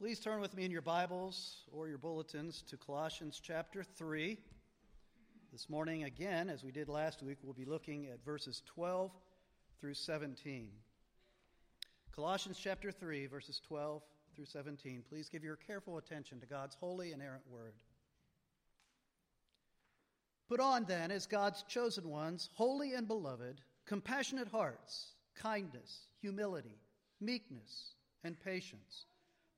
Please turn with me in your Bibles or your bulletins to Colossians chapter 3. This morning, again, as we did last week, we'll be looking at verses 12 through 17. Colossians chapter 3, verses 12 through 17. Please give your careful attention to God's holy and inerrant word. Put on then, as God's chosen ones, holy and beloved, compassionate hearts, kindness, humility, meekness, and patience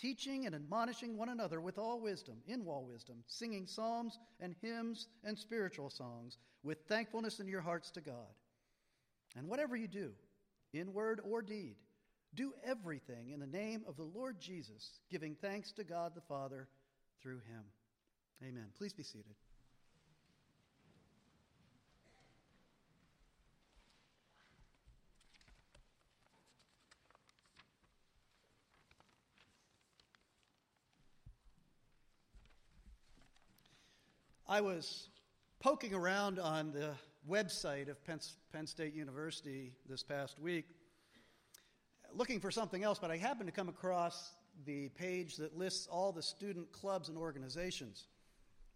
teaching and admonishing one another with all wisdom, in all wisdom, singing psalms and hymns and spiritual songs with thankfulness in your hearts to God. And whatever you do, in word or deed, do everything in the name of the Lord Jesus, giving thanks to God the Father through him. Amen. Please be seated. I was poking around on the website of Penn, State University this past week, looking for something else, but I happened to come across the page that lists all the student clubs and organizations.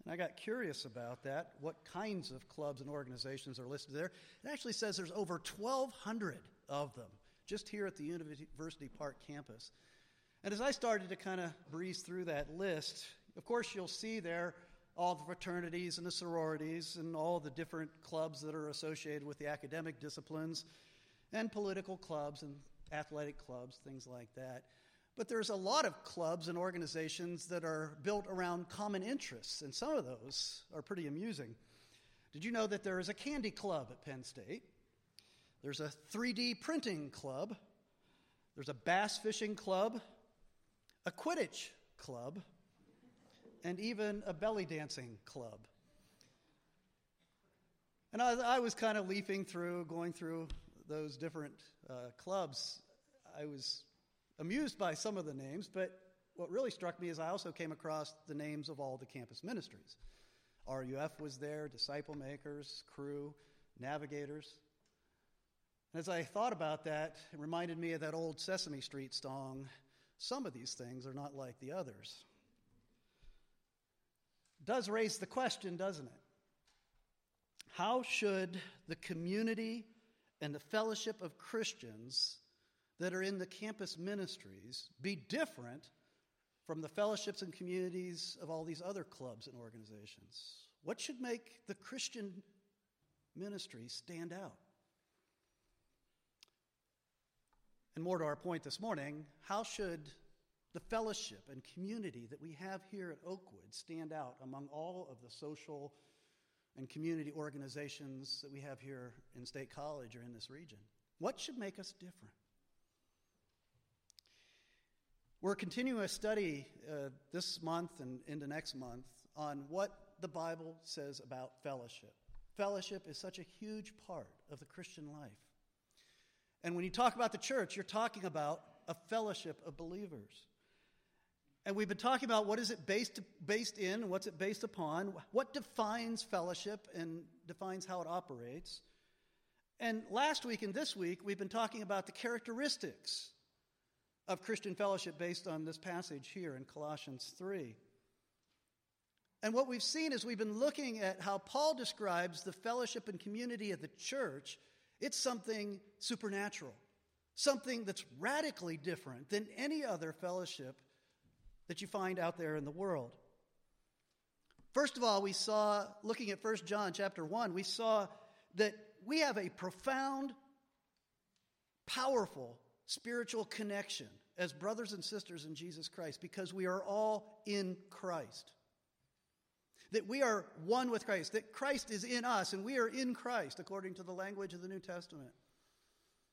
And I got curious about that, what kinds of clubs and organizations are listed there. It actually says there's over 1,200 of them just here at the University Park campus. And as I started to kind of breeze through that list, of course, you'll see there all the fraternities and the sororities and all the different clubs that are associated with the academic disciplines and political clubs and athletic clubs, things like that. But there's a lot of clubs and organizations that are built around common interests, and some of those are pretty amusing. Did you know that there is a candy club at Penn State? There's a 3D printing club. There's a bass fishing club, a Quidditch club, and even a belly dancing club. And I, I was kind of leafing through, going through those different uh, clubs. I was amused by some of the names, but what really struck me is I also came across the names of all the campus ministries. RUF was there, Disciple Makers, Cru, Navigators. And as I thought about that, it reminded me of that old Sesame Street song Some of these things are not like the others does raise the question, doesn't it? How should the community and the fellowship of Christians that are in the campus ministries be different from the fellowships and communities of all these other clubs and organizations? What should make the Christian ministry stand out? And more to our point this morning, how should the fellowship and community that we have here at Oakwood stand out among all of the social and community organizations that we have here in State College or in this region? What should make us different? We're continuing a study uh, this month and into next month on what the Bible says about fellowship. Fellowship is such a huge part of the Christian life. And when you talk about the church, you're talking about a fellowship of believers. And we've been talking about what is it based, based in what's it based upon, what defines fellowship and defines how it operates. And last week and this week, we've been talking about the characteristics of Christian fellowship based on this passage here in Colossians 3. And what we've seen is we've been looking at how Paul describes the fellowship and community of the church. It's something supernatural, something that's radically different than any other fellowship that you find out there in the world. First of all, we saw, looking at 1 John chapter 1, we saw that we have a profound, powerful spiritual connection as brothers and sisters in Jesus Christ because we are all in Christ. That we are one with Christ, that Christ is in us and we are in Christ, according to the language of the New Testament.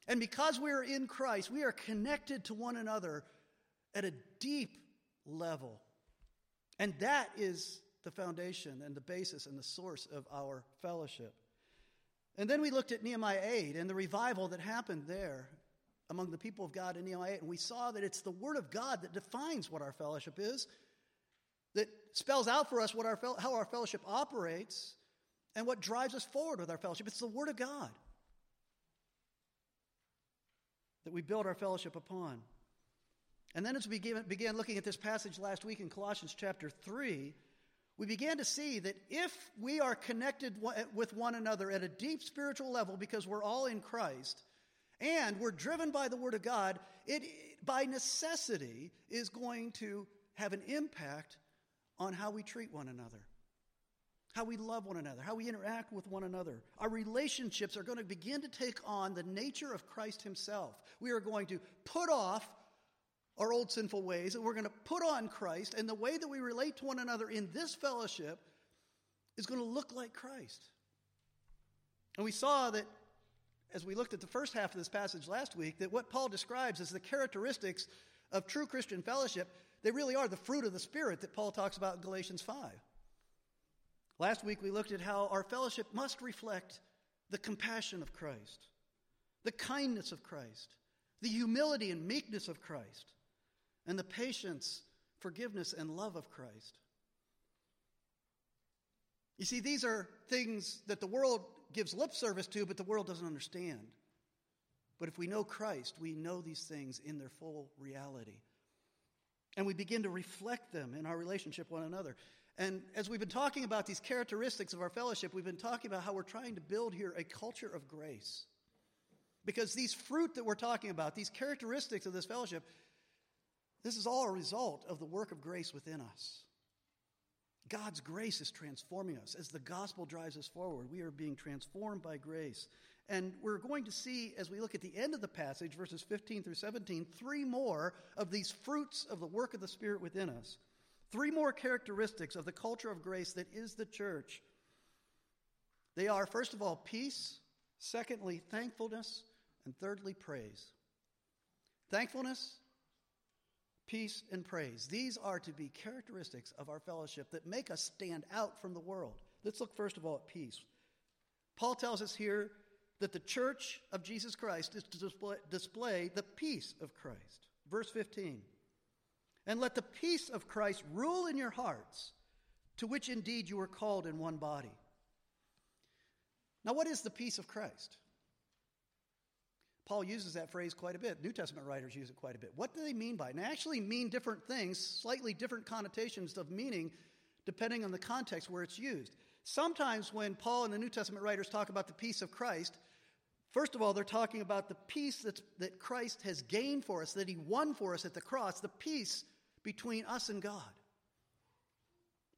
And because we are in Christ, we are connected to one another at a deep level. And that is the foundation and the basis and the source of our fellowship. And then we looked at Nehemiah 8 and the revival that happened there among the people of God in Nehemiah 8, and we saw that it's the Word of God that defines what our fellowship is, that spells out for us what our, how our fellowship operates, and what drives us forward with our fellowship. It's the Word of God that we build our fellowship upon. And then as we began looking at this passage last week in Colossians chapter 3, we began to see that if we are connected with one another at a deep spiritual level because we're all in Christ and we're driven by the Word of God, it by necessity is going to have an impact on how we treat one another, how we love one another, how we interact with one another. Our relationships are going to begin to take on the nature of Christ Himself. We are going to put off our old sinful ways, and we're going to put on Christ, and the way that we relate to one another in this fellowship is going to look like Christ. And we saw that as we looked at the first half of this passage last week, that what Paul describes as the characteristics of true Christian fellowship, they really are the fruit of the Spirit that Paul talks about in Galatians 5. Last week we looked at how our fellowship must reflect the compassion of Christ, the kindness of Christ, the humility and meekness of Christ, and the patience, forgiveness, and love of Christ. You see, these are things that the world gives lip service to, but the world doesn't understand. But if we know Christ, we know these things in their full reality. And we begin to reflect them in our relationship one another. And as we've been talking about these characteristics of our fellowship, we've been talking about how we're trying to build here a culture of grace. Because these fruit that we're talking about, these characteristics of this fellowship, this is all a result of the work of grace within us. God's grace is transforming us. As the gospel drives us forward, we are being transformed by grace. And we're going to see, as we look at the end of the passage, verses 15 through 17, three more of these fruits of the work of the Spirit within us. Three more characteristics of the culture of grace that is the church. They are, first of all, peace, secondly, thankfulness, and thirdly, praise. Thankfulness, peace, and praise. These are to be characteristics of our fellowship that make us stand out from the world. Let's look first of all at peace. Paul tells us here that the church of Jesus Christ is to display, display the peace of Christ. Verse 15. And let the peace of Christ rule in your hearts, to which indeed you are called in one body. Now, what is the peace of Christ? Paul uses that phrase quite a bit. New Testament writers use it quite a bit. What do they mean by it? And they actually mean different things, slightly different connotations of meaning, depending on the context where it's used. Sometimes when Paul and the New Testament writers talk about the peace of Christ, first of all, they're talking about the peace that's, that Christ has gained for us, that he won for us at the cross, the peace between us and God.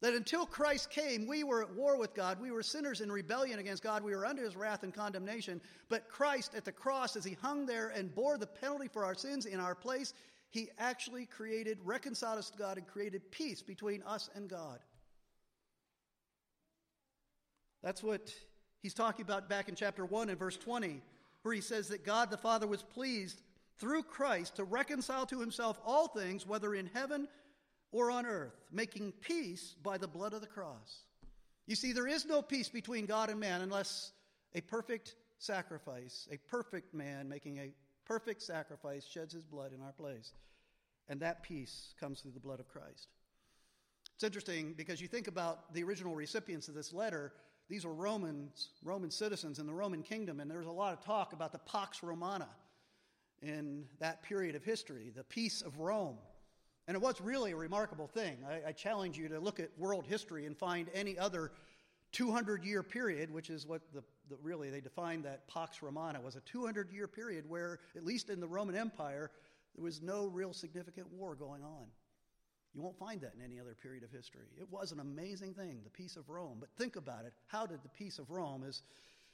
That until Christ came, we were at war with God. We were sinners in rebellion against God. We were under his wrath and condemnation. But Christ at the cross, as he hung there and bore the penalty for our sins in our place, he actually created, reconciled us to God, and created peace between us and God. That's what he's talking about back in chapter 1 and verse 20, where he says that God the Father was pleased through Christ to reconcile to himself all things, whether in heaven or on earth, making peace by the blood of the cross. You see, there is no peace between God and man unless a perfect sacrifice, a perfect man making a perfect sacrifice, sheds his blood in our place. And that peace comes through the blood of Christ. It's interesting because you think about the original recipients of this letter, these were Romans, Roman citizens in the Roman kingdom, and there was a lot of talk about the Pax Romana in that period of history, the peace of Rome. And it was really a remarkable thing. I, I challenge you to look at world history and find any other 200 year period, which is what the, the, really they defined that Pax Romana was a 200 year period where, at least in the Roman Empire, there was no real significant war going on. You won't find that in any other period of history. It was an amazing thing, the peace of Rome. But think about it. How did the peace of Rome, as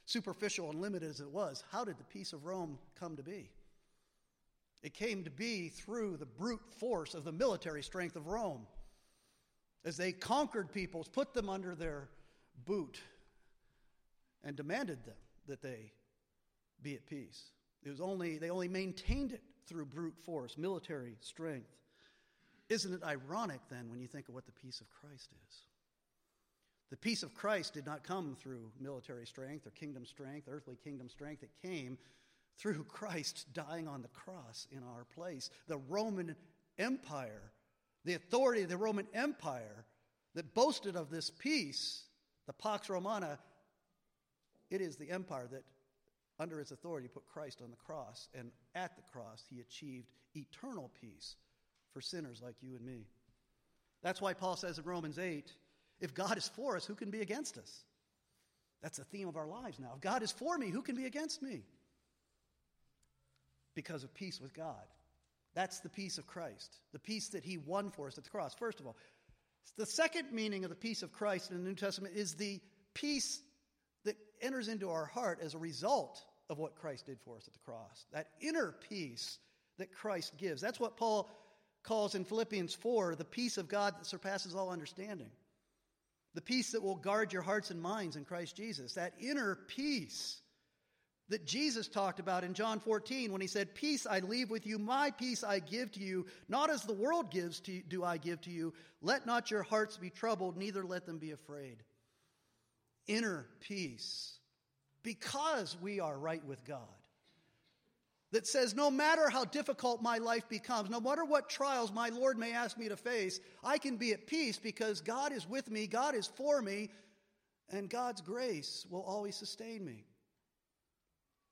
superficial and limited as it was, how did the peace of Rome come to be? It came to be through the brute force of the military strength of Rome. As they conquered peoples, put them under their boot, and demanded them that they be at peace. It was only, they only maintained it through brute force, military strength. Isn't it ironic then when you think of what the peace of Christ is? The peace of Christ did not come through military strength or kingdom strength, earthly kingdom strength. It came through Christ dying on the cross in our place. The Roman Empire, the authority of the Roman Empire that boasted of this peace, the Pax Romana, it is the empire that, under its authority, put Christ on the cross. And at the cross, he achieved eternal peace for sinners like you and me. That's why Paul says in Romans 8 if God is for us, who can be against us? That's the theme of our lives now. If God is for me, who can be against me? Because of peace with God. That's the peace of Christ, the peace that he won for us at the cross. First of all, the second meaning of the peace of Christ in the New Testament is the peace that enters into our heart as a result of what Christ did for us at the cross. That inner peace that Christ gives. That's what Paul calls in Philippians 4 the peace of God that surpasses all understanding. The peace that will guard your hearts and minds in Christ Jesus. That inner peace that Jesus talked about in John 14 when he said, Peace I leave with you, my peace I give to you. Not as the world gives to do I give to you. Let not your hearts be troubled, neither let them be afraid. Inner peace. Because we are right with God that says, no matter how difficult my life becomes, no matter what trials my Lord may ask me to face, I can be at peace because God is with me, God is for me, and God's grace will always sustain me.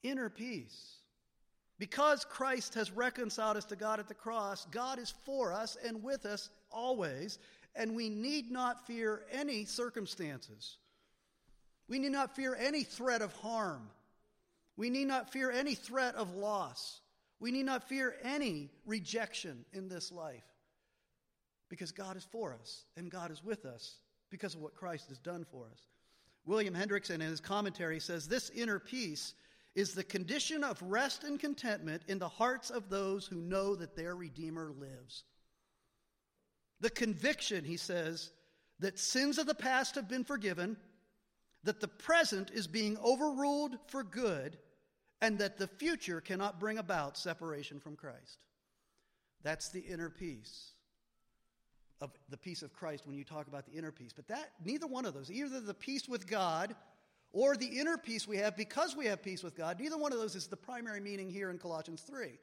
Inner peace. Because Christ has reconciled us to God at the cross, God is for us and with us always, and we need not fear any circumstances. We need not fear any threat of harm. We need not fear any threat of loss. We need not fear any rejection in this life because God is for us and God is with us because of what Christ has done for us. William Hendriksen, in his commentary, says this inner peace is the condition of rest and contentment in the hearts of those who know that their Redeemer lives. The conviction, he says, that sins of the past have been forgiven, that the present is being overruled for good, and that the future cannot bring about separation from Christ. That's the inner peace of the peace of Christ when you talk about the inner peace. But that neither one of those, either the peace with God or the inner peace we have because we have peace with God, neither one of those is the primary meaning here in Colossians 3.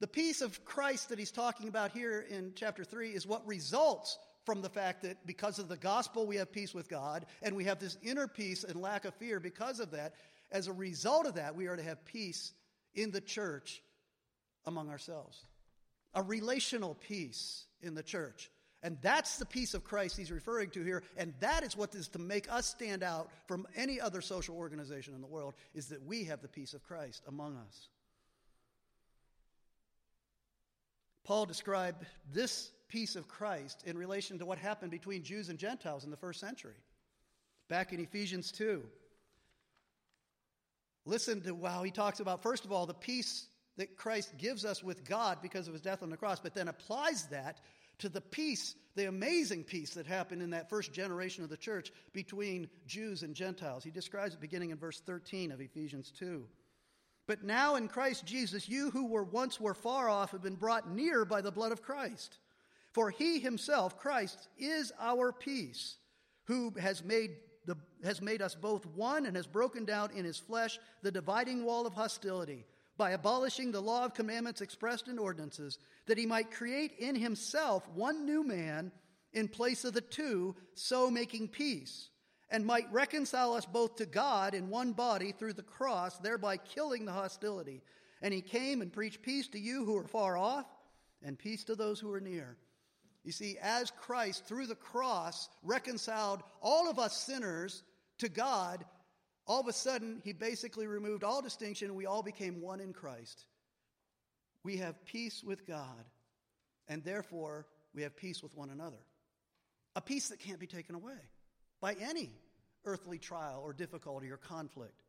The peace of Christ that he's talking about here in chapter 3 is what results from the fact that because of the gospel we have peace with God and we have this inner peace and lack of fear because of that. As a result of that, we are to have peace in the church among ourselves, a relational peace in the church. And that's the peace of Christ he's referring to here. And that is what is to make us stand out from any other social organization in the world, is that we have the peace of Christ among us. Paul described this peace of Christ in relation to what happened between Jews and Gentiles in the first century. Back in Ephesians 2, Listen to how he talks about, first of all, the peace that Christ gives us with God because of his death on the cross, but then applies that to the peace, the amazing peace that happened in that first generation of the church between Jews and Gentiles. He describes it beginning in verse 13 of Ephesians 2. But now in Christ Jesus, you who were once were far off have been brought near by the blood of Christ. For he himself, Christ, is our peace, who has made the, has made us both one and has broken down in his flesh the dividing wall of hostility by abolishing the law of commandments expressed in ordinances, that he might create in himself one new man in place of the two, so making peace, and might reconcile us both to God in one body through the cross, thereby killing the hostility. And he came and preached peace to you who are far off, and peace to those who are near. You see, as Christ, through the cross, reconciled all of us sinners to God, all of a sudden, he basically removed all distinction we all became one in Christ. We have peace with God, and therefore we have peace with one another. A peace that can't be taken away by any earthly trial or difficulty or conflict.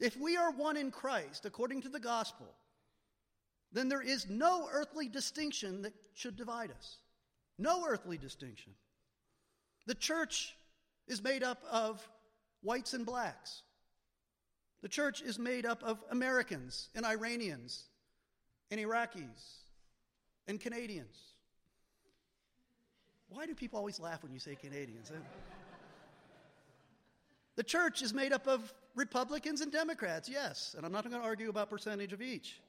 If we are one in Christ, according to the gospel, then there is no earthly distinction that should divide us. No earthly distinction. The church is made up of whites and blacks. The church is made up of Americans and Iranians and Iraqis and Canadians. Why do people always laugh when you say Canadians? the church is made up of Republicans and Democrats, yes, and I'm not going to argue about percentage of each.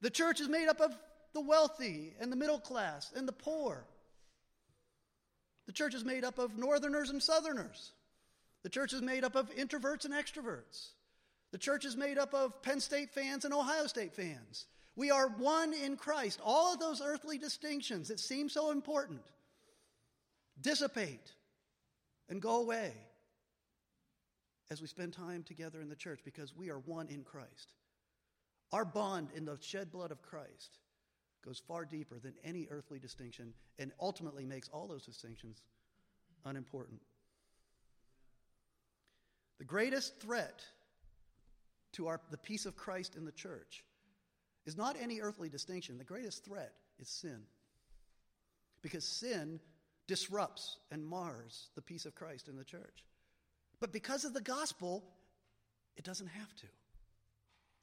The church is made up of the wealthy and the middle class and the poor. The church is made up of northerners and southerners. The church is made up of introverts and extroverts. The church is made up of Penn State fans and Ohio State fans. We are one in Christ. All of those earthly distinctions that seem so important dissipate and go away as we spend time together in the church because we are one in Christ. Our bond in the shed blood of Christ goes far deeper than any earthly distinction and ultimately makes all those distinctions unimportant. The greatest threat to our, the peace of Christ in the church is not any earthly distinction. The greatest threat is sin. Because sin disrupts and mars the peace of Christ in the church. But because of the gospel, it doesn't have to.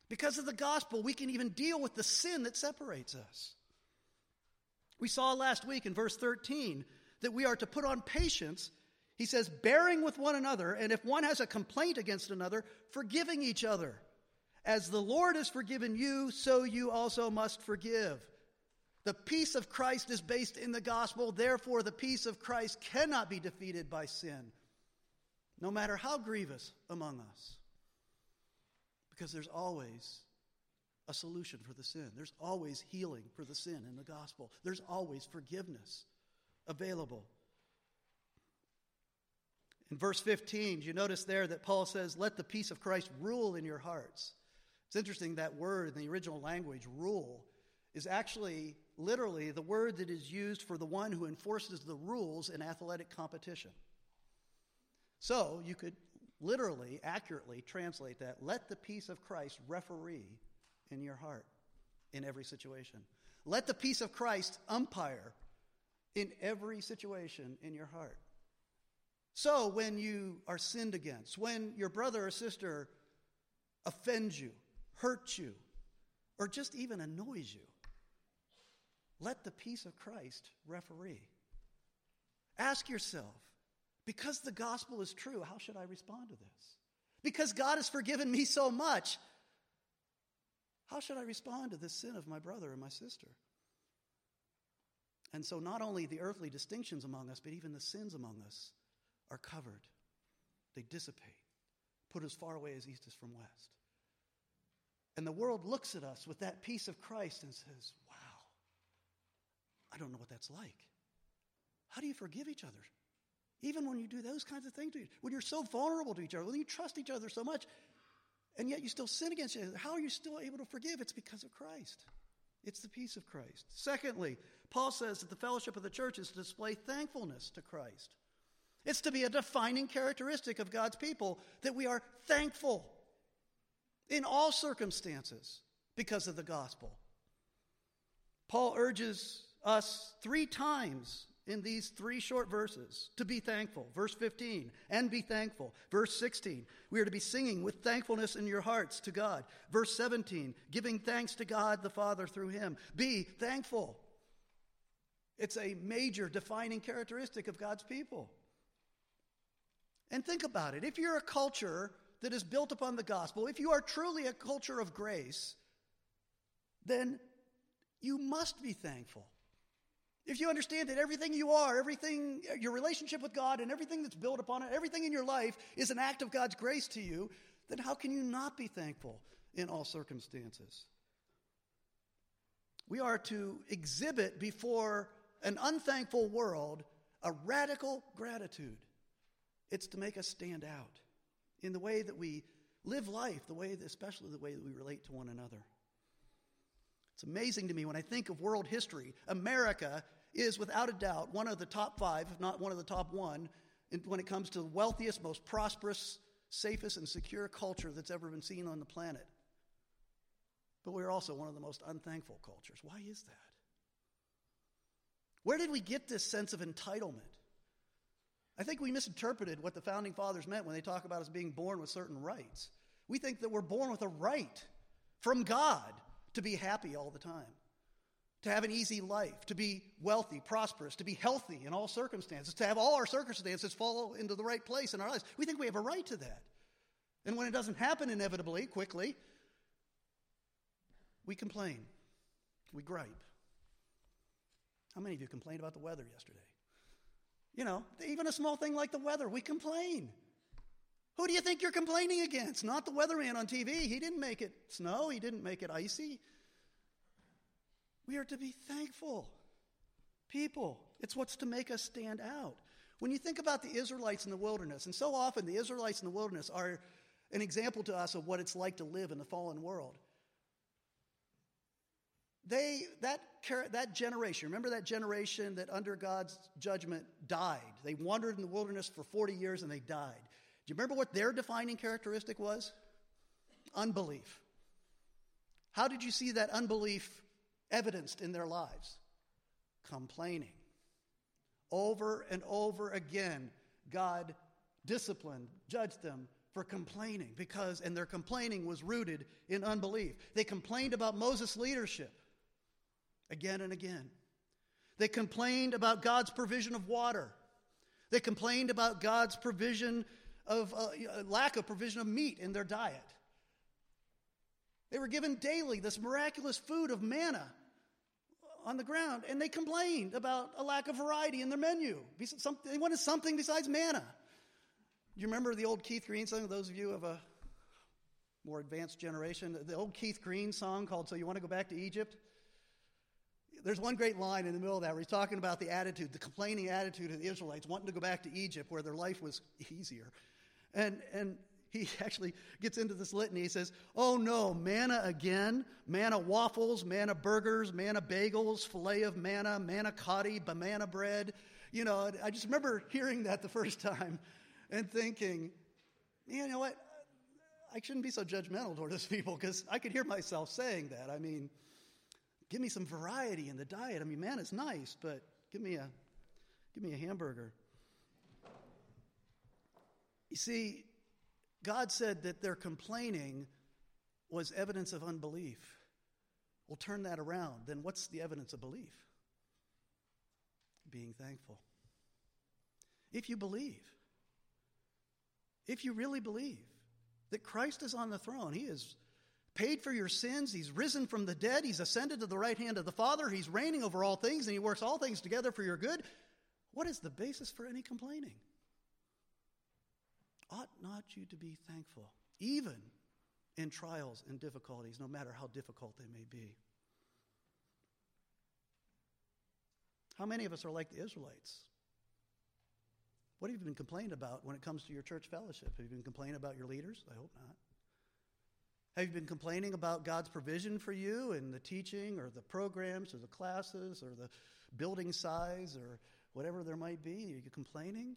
Because of the gospel, we can even deal with the sin that separates us. We saw last week in verse 13 that we are to put on patience. He says, bearing with one another, and if one has a complaint against another, forgiving each other. As the Lord has forgiven you, so you also must forgive. The peace of Christ is based in the gospel. Therefore, the peace of Christ cannot be defeated by sin, no matter how grievous among us. Because there's always a solution for the sin. There's always healing for the sin in the gospel. There's always forgiveness available. In verse 15, you notice there that Paul says, Let the peace of Christ rule in your hearts. It's interesting that word in the original language, rule, is actually literally the word that is used for the one who enforces the rules in athletic competition. So you could literally, accurately translate that let the peace of Christ referee in your heart in every situation. Let the peace of Christ umpire in every situation in your heart. So when you are sinned against, when your brother or sister offends you, hurts you, or just even annoys you, let the peace of Christ referee. Ask yourself, because the gospel is true, how should I respond to this? Because God has forgiven me so much, how should I respond to the sin of my brother or my sister? And so, not only the earthly distinctions among us, but even the sins among us are covered. They dissipate, put as far away as east is from west. And the world looks at us with that peace of Christ and says, Wow, I don't know what that's like. How do you forgive each other? Even when you do those kinds of things to you, when you're so vulnerable to each other, when you trust each other so much, and yet you still sin against each other, how are you still able to forgive? It's because of Christ. It's the peace of Christ. Secondly, Paul says that the fellowship of the church is to display thankfulness to Christ. It's to be a defining characteristic of God's people that we are thankful in all circumstances because of the gospel. Paul urges us three times in these three short verses to be thankful. Verse 15, and be thankful. Verse 16, we are to be singing with thankfulness in your hearts to God. Verse 17, giving thanks to God the Father through him. Be thankful. It's a major defining characteristic of God's people. And think about it. If you're a culture that is built upon the gospel, if you are truly a culture of grace, then you must be thankful. If you understand that everything you are, everything, your relationship with God, and everything that's built upon it, everything in your life is an act of God's grace to you, then how can you not be thankful in all circumstances? We are to exhibit before an unthankful world a radical gratitude. It's to make us stand out in the way that we live life, the way, that, especially the way that we relate to one another. It's amazing to me when I think of world history. America is, without a doubt, one of the top five, if not one of the top one, when it comes to the wealthiest, most prosperous, safest, and secure culture that's ever been seen on the planet. But we're also one of the most unthankful cultures. Why is that? Where did we get this sense of entitlement? I think we misinterpreted what the founding fathers meant when they talk about us being born with certain rights. We think that we're born with a right from God to be happy all the time, to have an easy life, to be wealthy, prosperous, to be healthy in all circumstances, to have all our circumstances fall into the right place in our lives. We think we have a right to that. And when it doesn't happen inevitably, quickly, we complain. We gripe. How many of you complained about the weather yesterday? You know, even a small thing like the weather, we complain. Who do you think you're complaining against? Not the weatherman on TV. He didn't make it snow, he didn't make it icy. We are to be thankful people. It's what's to make us stand out. When you think about the Israelites in the wilderness, and so often the Israelites in the wilderness are an example to us of what it's like to live in the fallen world. They, that, that generation, remember that generation that under God's judgment died? They wandered in the wilderness for 40 years and they died. Do you remember what their defining characteristic was? Unbelief. How did you see that unbelief evidenced in their lives? Complaining. Over and over again, God disciplined, judged them for complaining because, and their complaining was rooted in unbelief. They complained about Moses' leadership again and again. They complained about God's provision of water. They complained about God's provision of uh, lack of provision of meat in their diet. They were given daily this miraculous food of manna on the ground, and they complained about a lack of variety in their menu. They wanted something besides manna. Do you remember the old Keith Green song? Those of you of a more advanced generation, the old Keith Green song called "So You Want to Go Back to Egypt." There's one great line in the middle of that where he's talking about the attitude, the complaining attitude of the Israelites wanting to go back to Egypt where their life was easier. And, and he actually gets into this litany. He says, Oh no, manna again, manna waffles, manna burgers, manna bagels, filet of manna, manna cotti, banana bread. You know, I just remember hearing that the first time and thinking, you know what? I shouldn't be so judgmental toward these people because I could hear myself saying that. I mean, Give me some variety in the diet. I mean, man, it's nice, but give me a give me a hamburger. You see, God said that their complaining was evidence of unbelief. We'll turn that around. Then what's the evidence of belief? Being thankful. If you believe, if you really believe that Christ is on the throne, He is paid for your sins. He's risen from the dead. He's ascended to the right hand of the Father. He's reigning over all things, and He works all things together for your good. What is the basis for any complaining? Ought not you to be thankful, even in trials and difficulties, no matter how difficult they may be? How many of us are like the Israelites? What have you been complaining about when it comes to your church fellowship? Have you been complaining about your leaders? I hope not. Have you been complaining about God's provision for you in the teaching or the programs or the classes or the building size or whatever there might be? Are you complaining?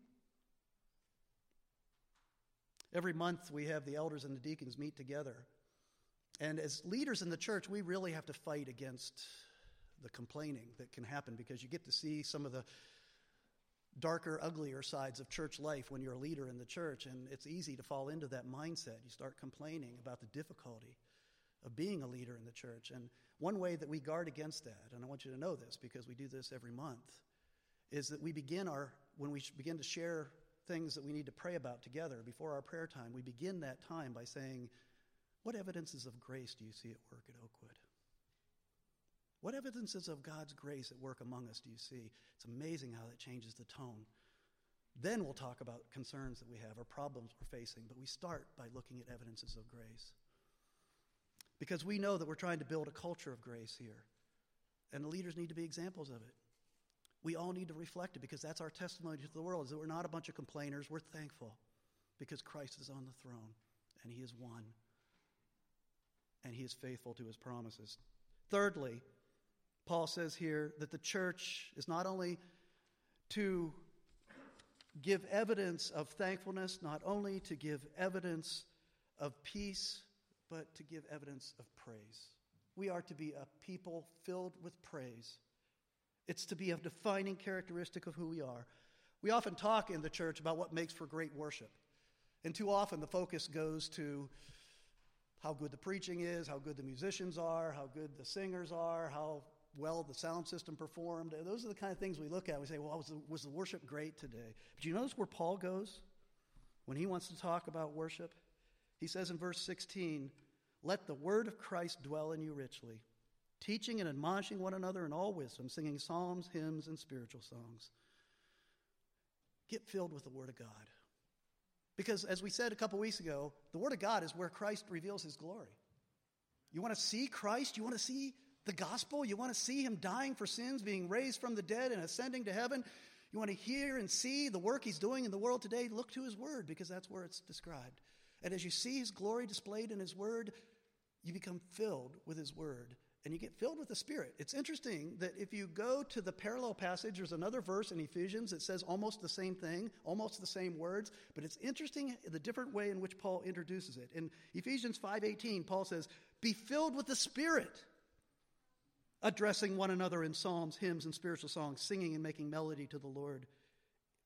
Every month we have the elders and the deacons meet together. And as leaders in the church, we really have to fight against the complaining that can happen because you get to see some of the darker, uglier sides of church life when you're a leader in the church, and it's easy to fall into that mindset. You start complaining about the difficulty of being a leader in the church. And one way that we guard against that, and I want you to know this because we do this every month, is that we begin our, when we begin to share things that we need to pray about together before our prayer time, we begin that time by saying, What evidences of grace do you see at work at Oakwood? What evidences of God's grace at work among us do you see? It's amazing how that changes the tone. Then we'll talk about concerns that we have or problems we're facing, but we start by looking at evidences of grace. Because we know that we're trying to build a culture of grace here, and the leaders need to be examples of it. We all need to reflect it because that's our testimony to the world is that we're not a bunch of complainers. We're thankful because Christ is on the throne and he is one and he is faithful to his promises. Thirdly, Paul says here that the church is not only to give evidence of thankfulness, not only to give evidence of peace, but to give evidence of praise. We are to be a people filled with praise. It's to be a defining characteristic of who we are. We often talk in the church about what makes for great worship. And too often the focus goes to how good the preaching is, how good the musicians are, how good the singers are, how well the sound system performed. Those are the kind of things we look at. We say, well, was the, was the worship great today? But you notice where Paul goes when he wants to talk about worship? He says in verse 16, Let the word of Christ dwell in you richly, teaching and admonishing one another in all wisdom, singing psalms, hymns, and spiritual songs. Get filled with the word of God. Because, as we said a couple weeks ago, the Word of God is where Christ reveals His glory. You want to see Christ? You want to see the gospel? You want to see Him dying for sins, being raised from the dead, and ascending to heaven? You want to hear and see the work He's doing in the world today? Look to His Word because that's where it's described. And as you see His glory displayed in His Word, you become filled with His Word and you get filled with the Spirit. It's interesting that if you go to the parallel passage, there's another verse in Ephesians that says almost the same thing, almost the same words, but it's interesting the different way in which Paul introduces it. In Ephesians 5:18, Paul says, "Be filled with the Spirit." Addressing one another in psalms, hymns, and spiritual songs, singing and making melody to the Lord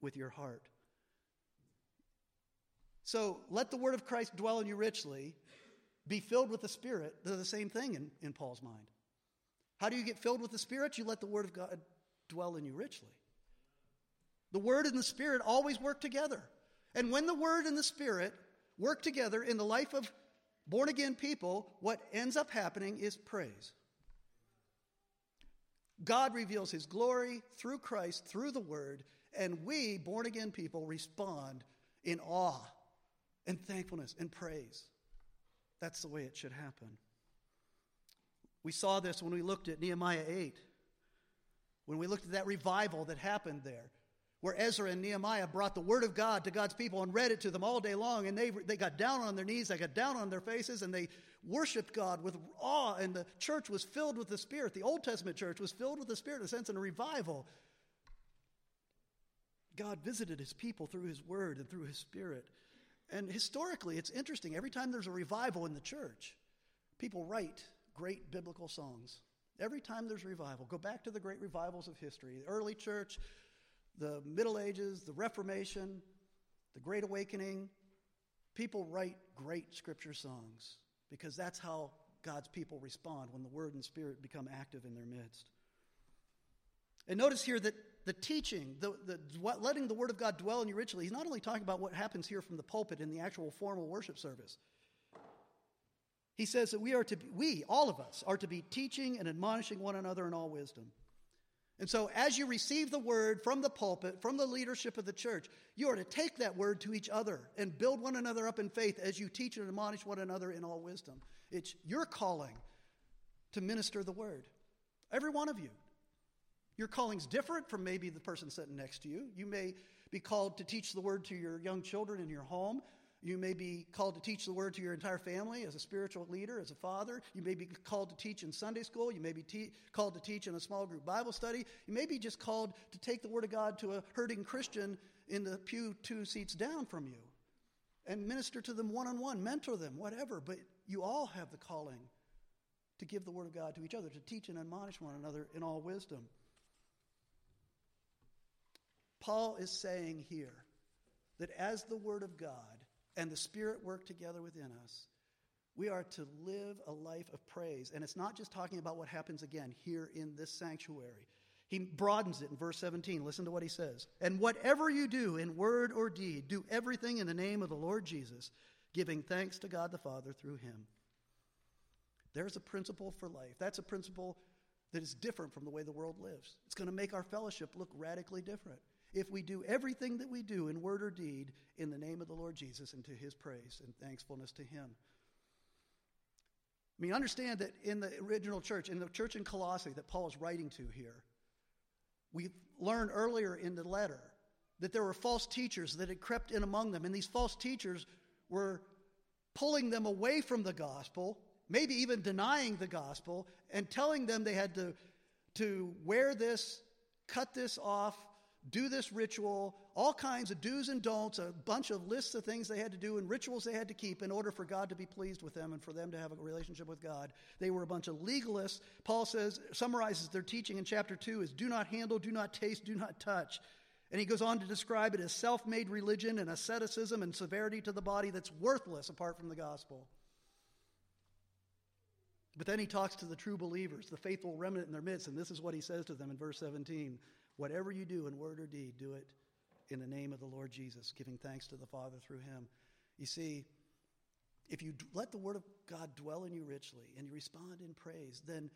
with your heart. So let the word of Christ dwell in you richly, be filled with the Spirit, they're the same thing in, in Paul's mind. How do you get filled with the Spirit? You let the Word of God dwell in you richly. The Word and the Spirit always work together. And when the Word and the Spirit work together in the life of born again people, what ends up happening is praise. God reveals His glory through Christ, through the Word, and we, born again people, respond in awe and thankfulness and praise. That's the way it should happen. We saw this when we looked at Nehemiah 8, when we looked at that revival that happened there, where Ezra and Nehemiah brought the word of God to God's people and read it to them all day long. And they, they got down on their knees, they got down on their faces, and they worshiped God with awe. And the church was filled with the Spirit. The Old Testament church was filled with the Spirit in a sense in a revival. God visited his people through his word and through his Spirit. And historically, it's interesting. Every time there's a revival in the church, people write great biblical songs. Every time there's revival, go back to the great revivals of history the early church, the Middle Ages, the Reformation, the Great Awakening. People write great scripture songs because that's how God's people respond when the Word and Spirit become active in their midst. And notice here that the teaching, the, the, letting the Word of God dwell in you richly, he's not only talking about what happens here from the pulpit in the actual formal worship service. He says that we are to be, we, all of us, are to be teaching and admonishing one another in all wisdom. And so, as you receive the word from the pulpit, from the leadership of the church, you are to take that word to each other and build one another up in faith as you teach and admonish one another in all wisdom. It's your calling to minister the word. Every one of you. Your calling's different from maybe the person sitting next to you. You may be called to teach the word to your young children in your home. You may be called to teach the word to your entire family as a spiritual leader, as a father. You may be called to teach in Sunday school. You may be te- called to teach in a small group Bible study. You may be just called to take the word of God to a hurting Christian in the pew two seats down from you and minister to them one on one, mentor them, whatever. But you all have the calling to give the word of God to each other, to teach and admonish one another in all wisdom. Paul is saying here that as the Word of God and the Spirit work together within us, we are to live a life of praise. And it's not just talking about what happens again here in this sanctuary. He broadens it in verse 17. Listen to what he says. And whatever you do in word or deed, do everything in the name of the Lord Jesus, giving thanks to God the Father through him. There's a principle for life. That's a principle that is different from the way the world lives. It's going to make our fellowship look radically different if we do everything that we do in word or deed in the name of the Lord Jesus and to his praise and thankfulness to him. I mean, understand that in the original church, in the church in Colossae that Paul is writing to here, we learned earlier in the letter that there were false teachers that had crept in among them, and these false teachers were pulling them away from the gospel, maybe even denying the gospel, and telling them they had to, to wear this, cut this off, do this ritual, all kinds of do's and don'ts, a bunch of lists of things they had to do and rituals they had to keep in order for God to be pleased with them and for them to have a relationship with God. They were a bunch of legalists. Paul says, summarizes their teaching in chapter 2 is do not handle, do not taste, do not touch. And he goes on to describe it as self made religion and asceticism and severity to the body that's worthless apart from the gospel. But then he talks to the true believers, the faithful remnant in their midst, and this is what he says to them in verse 17 Whatever you do in word or deed, do it in the name of the Lord Jesus, giving thanks to the Father through him. You see, if you let the word of God dwell in you richly and you respond in praise, then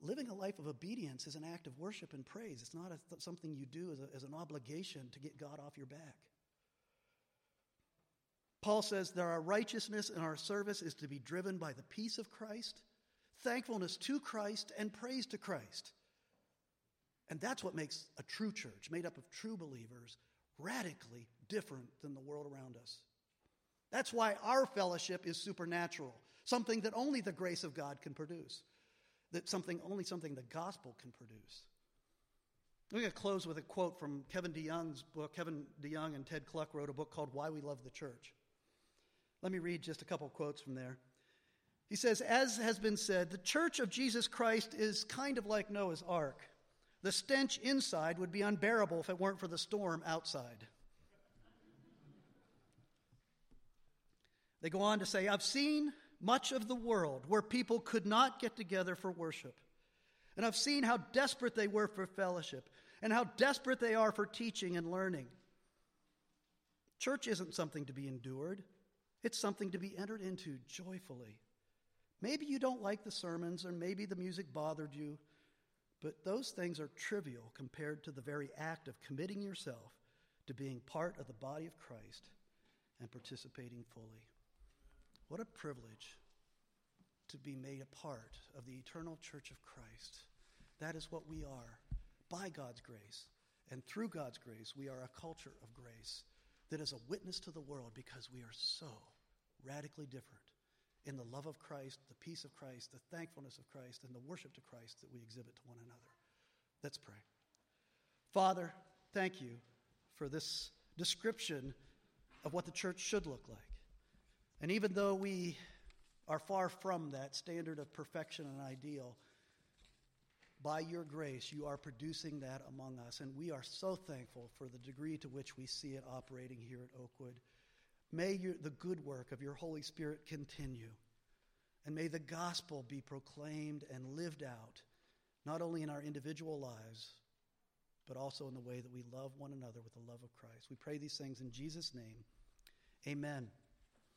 living a life of obedience is an act of worship and praise. It's not a, something you do as, a, as an obligation to get God off your back. Paul says that our righteousness and our service is to be driven by the peace of Christ, thankfulness to Christ, and praise to Christ. And that's what makes a true church, made up of true believers, radically different than the world around us. That's why our fellowship is supernatural, something that only the grace of God can produce, that something only something the gospel can produce. We're going to close with a quote from Kevin DeYoung's book. Kevin DeYoung and Ted Kluck wrote a book called Why We Love the Church. Let me read just a couple quotes from there. He says, As has been said, the church of Jesus Christ is kind of like Noah's ark. The stench inside would be unbearable if it weren't for the storm outside. They go on to say, I've seen much of the world where people could not get together for worship. And I've seen how desperate they were for fellowship and how desperate they are for teaching and learning. Church isn't something to be endured, it's something to be entered into joyfully. Maybe you don't like the sermons, or maybe the music bothered you, but those things are trivial compared to the very act of committing yourself to being part of the body of Christ and participating fully. What a privilege to be made a part of the eternal church of Christ. That is what we are by God's grace. And through God's grace, we are a culture of grace that is a witness to the world because we are so radically different in the love of Christ, peace of Christ, the thankfulness of Christ, and the worship to Christ that we exhibit to one another. Let's pray. Father, thank you for this description of what the church should look like. And even though we are far from that standard of perfection and ideal, by your grace, you are producing that among us. And we are so thankful for the degree to which we see it operating here at Oakwood. May the good work of your Holy Spirit continue. And may the gospel be proclaimed and lived out, not only in our individual lives, but also in the way that we love one another with the love of Christ. We pray these things in Jesus' name. Amen.